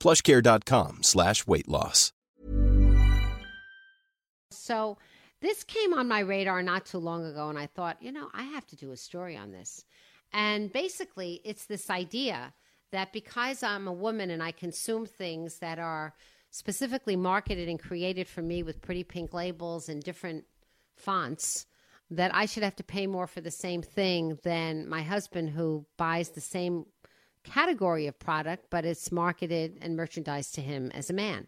plushcare.com slash weight loss. So, this came on my radar not too long ago, and I thought, you know, I have to do a story on this. And basically, it's this idea that because I'm a woman and I consume things that are specifically marketed and created for me with pretty pink labels and different fonts, that I should have to pay more for the same thing than my husband who buys the same category of product, but it's marketed and merchandised to him as a man.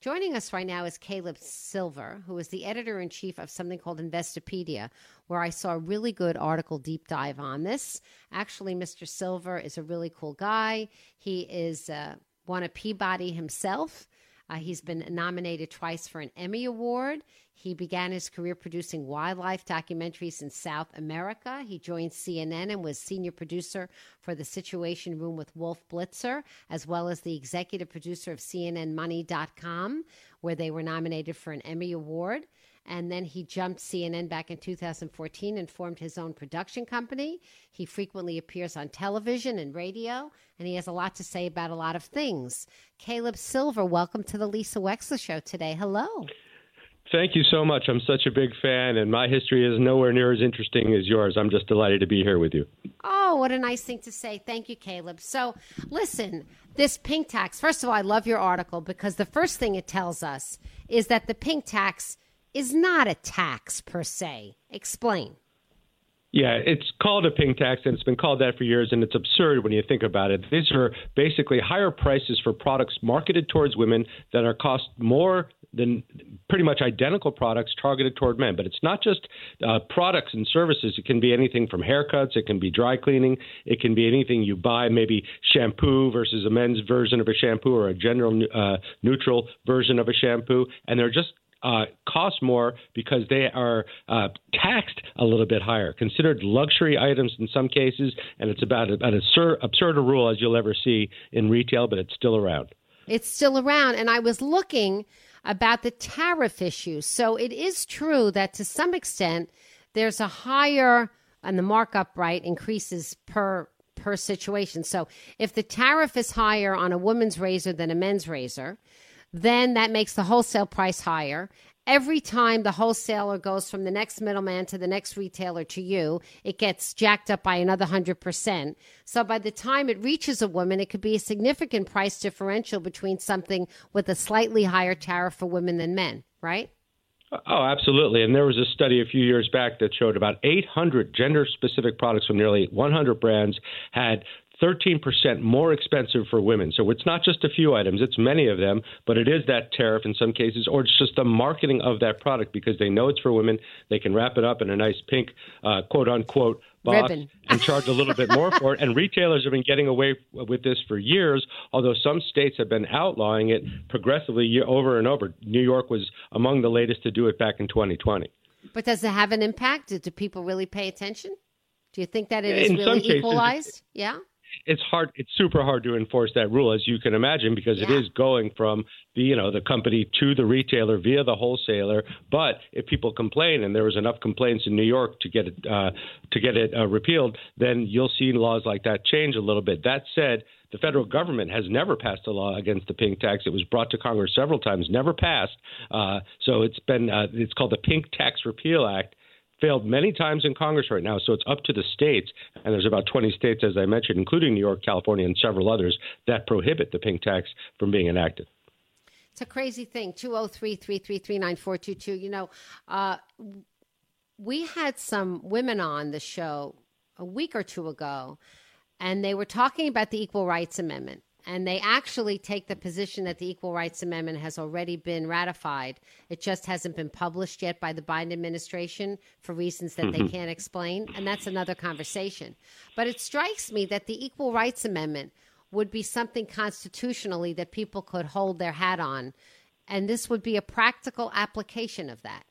Joining us right now is Caleb Silver, who is the editor in chief of something called Investopedia, where I saw a really good article deep dive on this. Actually, Mr. Silver is a really cool guy. He is uh, won a Peabody himself. Uh, he's been nominated twice for an Emmy Award. He began his career producing wildlife documentaries in South America. He joined CNN and was senior producer for The Situation Room with Wolf Blitzer, as well as the executive producer of CNNMoney.com, where they were nominated for an Emmy Award. And then he jumped CNN back in 2014 and formed his own production company. He frequently appears on television and radio, and he has a lot to say about a lot of things. Caleb Silver, welcome to the Lisa Wexler Show today. Hello. Thank you so much. I'm such a big fan, and my history is nowhere near as interesting as yours. I'm just delighted to be here with you. Oh, what a nice thing to say. Thank you, Caleb. So, listen, this pink tax, first of all, I love your article because the first thing it tells us is that the pink tax is not a tax per se. Explain. Yeah, it's called a pink tax, and it's been called that for years, and it's absurd when you think about it. These are basically higher prices for products marketed towards women that are cost more than pretty much identical products targeted toward men. But it's not just uh, products and services. It can be anything from haircuts, it can be dry cleaning, it can be anything you buy, maybe shampoo versus a men's version of a shampoo or a general uh, neutral version of a shampoo, and they're just uh, cost more because they are uh, taxed a little bit higher, considered luxury items in some cases, and it's about about as absurd a rule as you'll ever see in retail, but it's still around. It's still around, and I was looking about the tariff issue. So it is true that to some extent there's a higher and the markup right increases per per situation. So if the tariff is higher on a woman's razor than a men's razor, then that makes the wholesale price higher. Every time the wholesaler goes from the next middleman to the next retailer to you, it gets jacked up by another 100%. So by the time it reaches a woman, it could be a significant price differential between something with a slightly higher tariff for women than men, right? Oh, absolutely. And there was a study a few years back that showed about 800 gender specific products from nearly 100 brands had 13% more expensive for women. So it's not just a few items, it's many of them, but it is that tariff in some cases, or it's just the marketing of that product because they know it's for women. They can wrap it up in a nice pink, uh, quote unquote, box Ribbon. and charge a little bit more for it. And retailers have been getting away with this for years, although some states have been outlawing it progressively over and over. New York was among the latest to do it back in 2020. But does it have an impact? Do people really pay attention? Do you think that it is in really cases, equalized? Yeah. It's hard. It's super hard to enforce that rule, as you can imagine, because yeah. it is going from the you know the company to the retailer via the wholesaler. But if people complain, and there was enough complaints in New York to get it uh, to get it uh, repealed, then you'll see laws like that change a little bit. That said. The federal government has never passed a law against the pink tax. It was brought to Congress several times, never passed. Uh, so it's been uh, it's called the Pink Tax Repeal Act, failed many times in Congress right now. So it's up to the states, and there's about 20 states, as I mentioned, including New York, California, and several others that prohibit the pink tax from being enacted. It's a crazy thing. 203 333 9422. You know, uh, we had some women on the show a week or two ago, and they were talking about the Equal Rights Amendment and they actually take the position that the Equal Rights Amendment has already been ratified. It just hasn't been published yet by the Biden administration for reasons that mm-hmm. they can't explain, and that's another conversation. But it strikes me that the Equal Rights Amendment would be something constitutionally that people could hold their hat on, and this would be a practical application of that.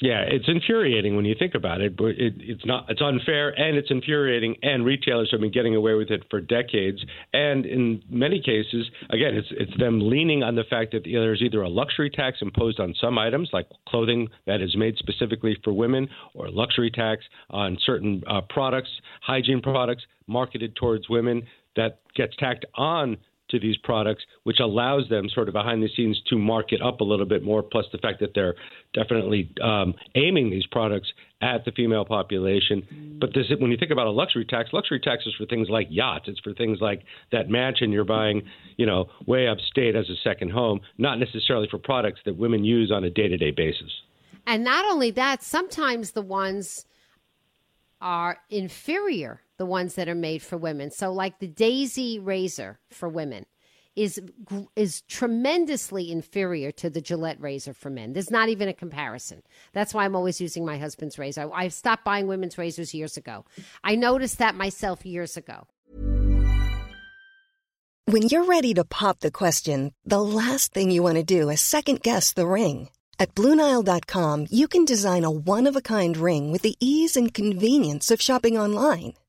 Yeah, it's infuriating when you think about it, but it, it's not. It's unfair and it's infuriating. And retailers have been getting away with it for decades. And in many cases, again, it's it's them leaning on the fact that there's either a luxury tax imposed on some items, like clothing that is made specifically for women, or luxury tax on certain uh, products, hygiene products marketed towards women that gets tacked on to these products, which allows them sort of behind the scenes to market up a little bit more. Plus the fact that they're definitely um, aiming these products at the female population. But this, when you think about a luxury tax, luxury tax is for things like yachts. It's for things like that mansion you're buying, you know, way upstate as a second home, not necessarily for products that women use on a day-to-day basis. And not only that, sometimes the ones are inferior the ones that are made for women. So like the Daisy razor for women is is tremendously inferior to the Gillette razor for men. There's not even a comparison. That's why I'm always using my husband's razor. I, I stopped buying women's razors years ago. I noticed that myself years ago. When you're ready to pop the question, the last thing you want to do is second guess the ring. At BlueNile.com, you can design a one of a kind ring with the ease and convenience of shopping online.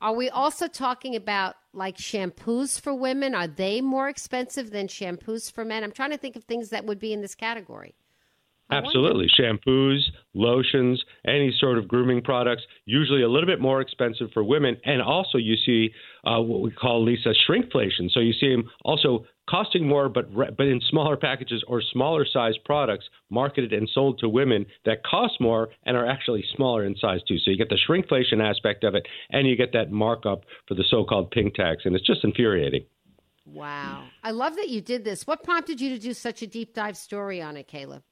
Are we also talking about like shampoos for women? Are they more expensive than shampoos for men? I'm trying to think of things that would be in this category. Absolutely. Shampoos, lotions, any sort of grooming products, usually a little bit more expensive for women. And also, you see uh, what we call, Lisa, shrinkflation. So you see them also costing more, but but in smaller packages or smaller size products marketed and sold to women that cost more and are actually smaller in size too. So you get the shrinkflation aspect of it, and you get that markup for the so-called pink tax, and it's just infuriating. Wow, I love that you did this. What prompted you to do such a deep dive story on it, Caleb?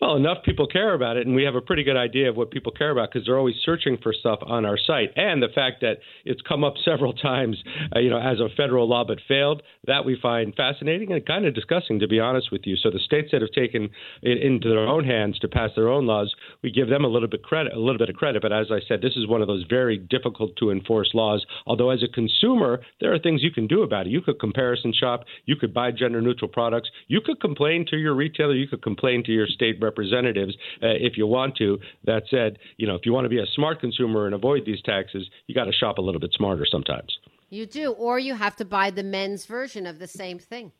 Well, enough people care about it, and we have a pretty good idea of what people care about because they're always searching for stuff on our site. And the fact that it's come up several times, uh, you know, as a federal law but failed, that we find fascinating and kind of disgusting, to be honest with you. So the states that have taken it into their own hands to pass their own laws, we give them a little bit credit, a little bit of credit. But as I said, this is one of those very difficult to enforce laws. Although as a consumer, there are things you can do about it. You could comparison shop, you could buy gender neutral products, you could complain to your retailer, you could complain to your state representatives uh, if you want to. That said, you know, if you want to be a smart consumer and avoid these taxes, you got to shop a little bit smarter sometimes. You do, or you have to buy the men's version of the same thing.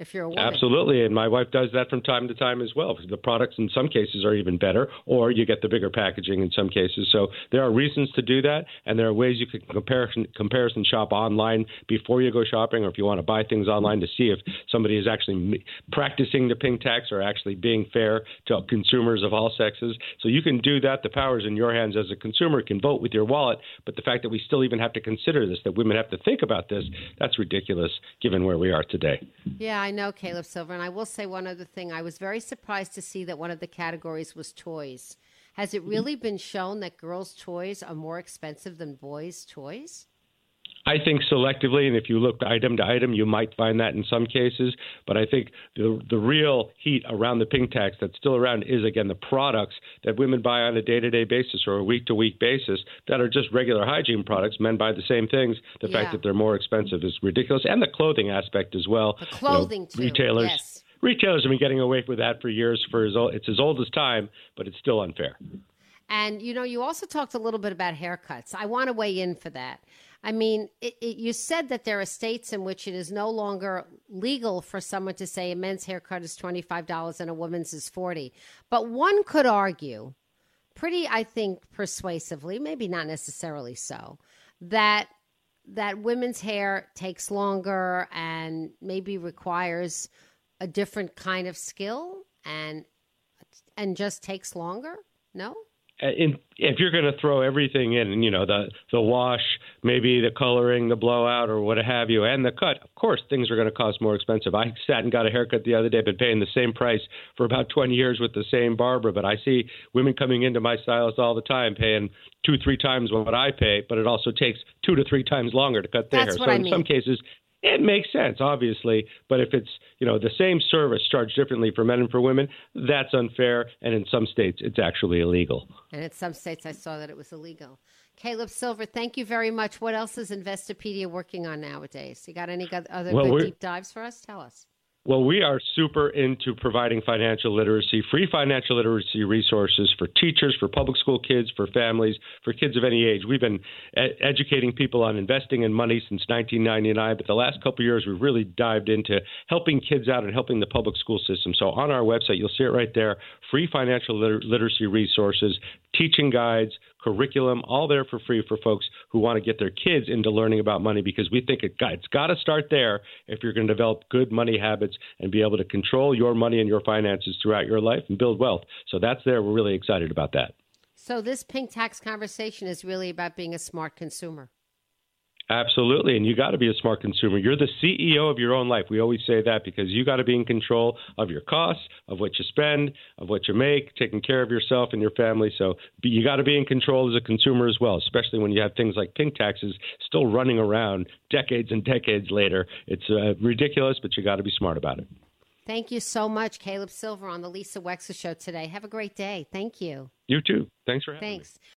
If you're a woman. Absolutely, and my wife does that from time to time as well. The products in some cases are even better, or you get the bigger packaging in some cases. So there are reasons to do that, and there are ways you can comparison comparison shop online before you go shopping, or if you want to buy things online to see if somebody is actually practicing the pink tax or actually being fair to consumers of all sexes. So you can do that. The power is in your hands as a consumer. You can vote with your wallet, but the fact that we still even have to consider this, that women have to think about this, that's ridiculous given where we are today. Yeah, I know, Caleb Silver. And I will say one other thing. I was very surprised to see that one of the categories was toys. Has it mm-hmm. really been shown that girls' toys are more expensive than boys' toys? I think selectively, and if you look item to item, you might find that in some cases. But I think the the real heat around the pink tax that's still around is again the products that women buy on a day to day basis or a week to week basis that are just regular hygiene products. Men buy the same things. The yeah. fact that they're more expensive is ridiculous, and the clothing aspect as well. The clothing you know, too. Retailers. Yes. Retailers have been getting away with that for years. For as old, it's as old as time, but it's still unfair. And you know, you also talked a little bit about haircuts. I want to weigh in for that. I mean, it, it, you said that there are states in which it is no longer legal for someone to say a men's haircut is twenty five dollars and a woman's is forty. But one could argue, pretty, I think, persuasively, maybe not necessarily so, that that women's hair takes longer and maybe requires a different kind of skill and and just takes longer. No in, if you're going to throw everything in, you know, the the wash, maybe the coloring, the blowout, or what have you, and the cut, of course, things are going to cost more expensive. I sat and got a haircut the other day, been paying the same price for about 20 years with the same barber, but I see women coming into my stylist all the time paying two, three times what I pay, but it also takes two to three times longer to cut their That's hair. so I in mean. some cases, it makes sense, obviously, but if it's you know the same service charged differently for men and for women, that's unfair, and in some states it's actually illegal. And in some states, I saw that it was illegal. Caleb Silver, thank you very much. What else is Investopedia working on nowadays? You got any other well, good deep dives for us? Tell us. Well, we are super into providing financial literacy, free financial literacy resources for teachers, for public school kids, for families, for kids of any age. We've been ed- educating people on investing in money since 1999, but the last couple years we've really dived into helping kids out and helping the public school system. So on our website, you'll see it right there free financial liter- literacy resources, teaching guides, curriculum, all there for free for folks who want to get their kids into learning about money because we think it it's got to start there if you're going to develop good money habits and be able to control your money and your finances throughout your life and build wealth. So that's there. We're really excited about that. So this pink tax conversation is really about being a smart consumer. Absolutely. And you got to be a smart consumer. You're the CEO of your own life. We always say that because you got to be in control of your costs, of what you spend, of what you make, taking care of yourself and your family. So you got to be in control as a consumer as well, especially when you have things like pink taxes still running around decades and decades later. It's uh, ridiculous, but you got to be smart about it. Thank you so much, Caleb Silver, on the Lisa Wexler Show today. Have a great day. Thank you. You too. Thanks for having me. Thanks. me.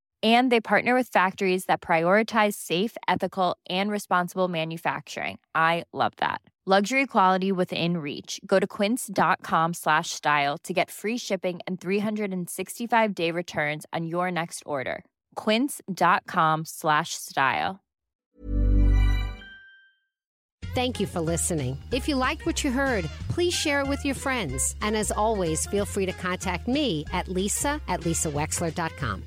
and they partner with factories that prioritize safe ethical and responsible manufacturing i love that luxury quality within reach go to quince.com slash style to get free shipping and 365 day returns on your next order quince.com slash style. Thank you for listening. If you liked what you heard, please share it with your friends. And as always, feel free to contact me at lisa at lisawexler.com.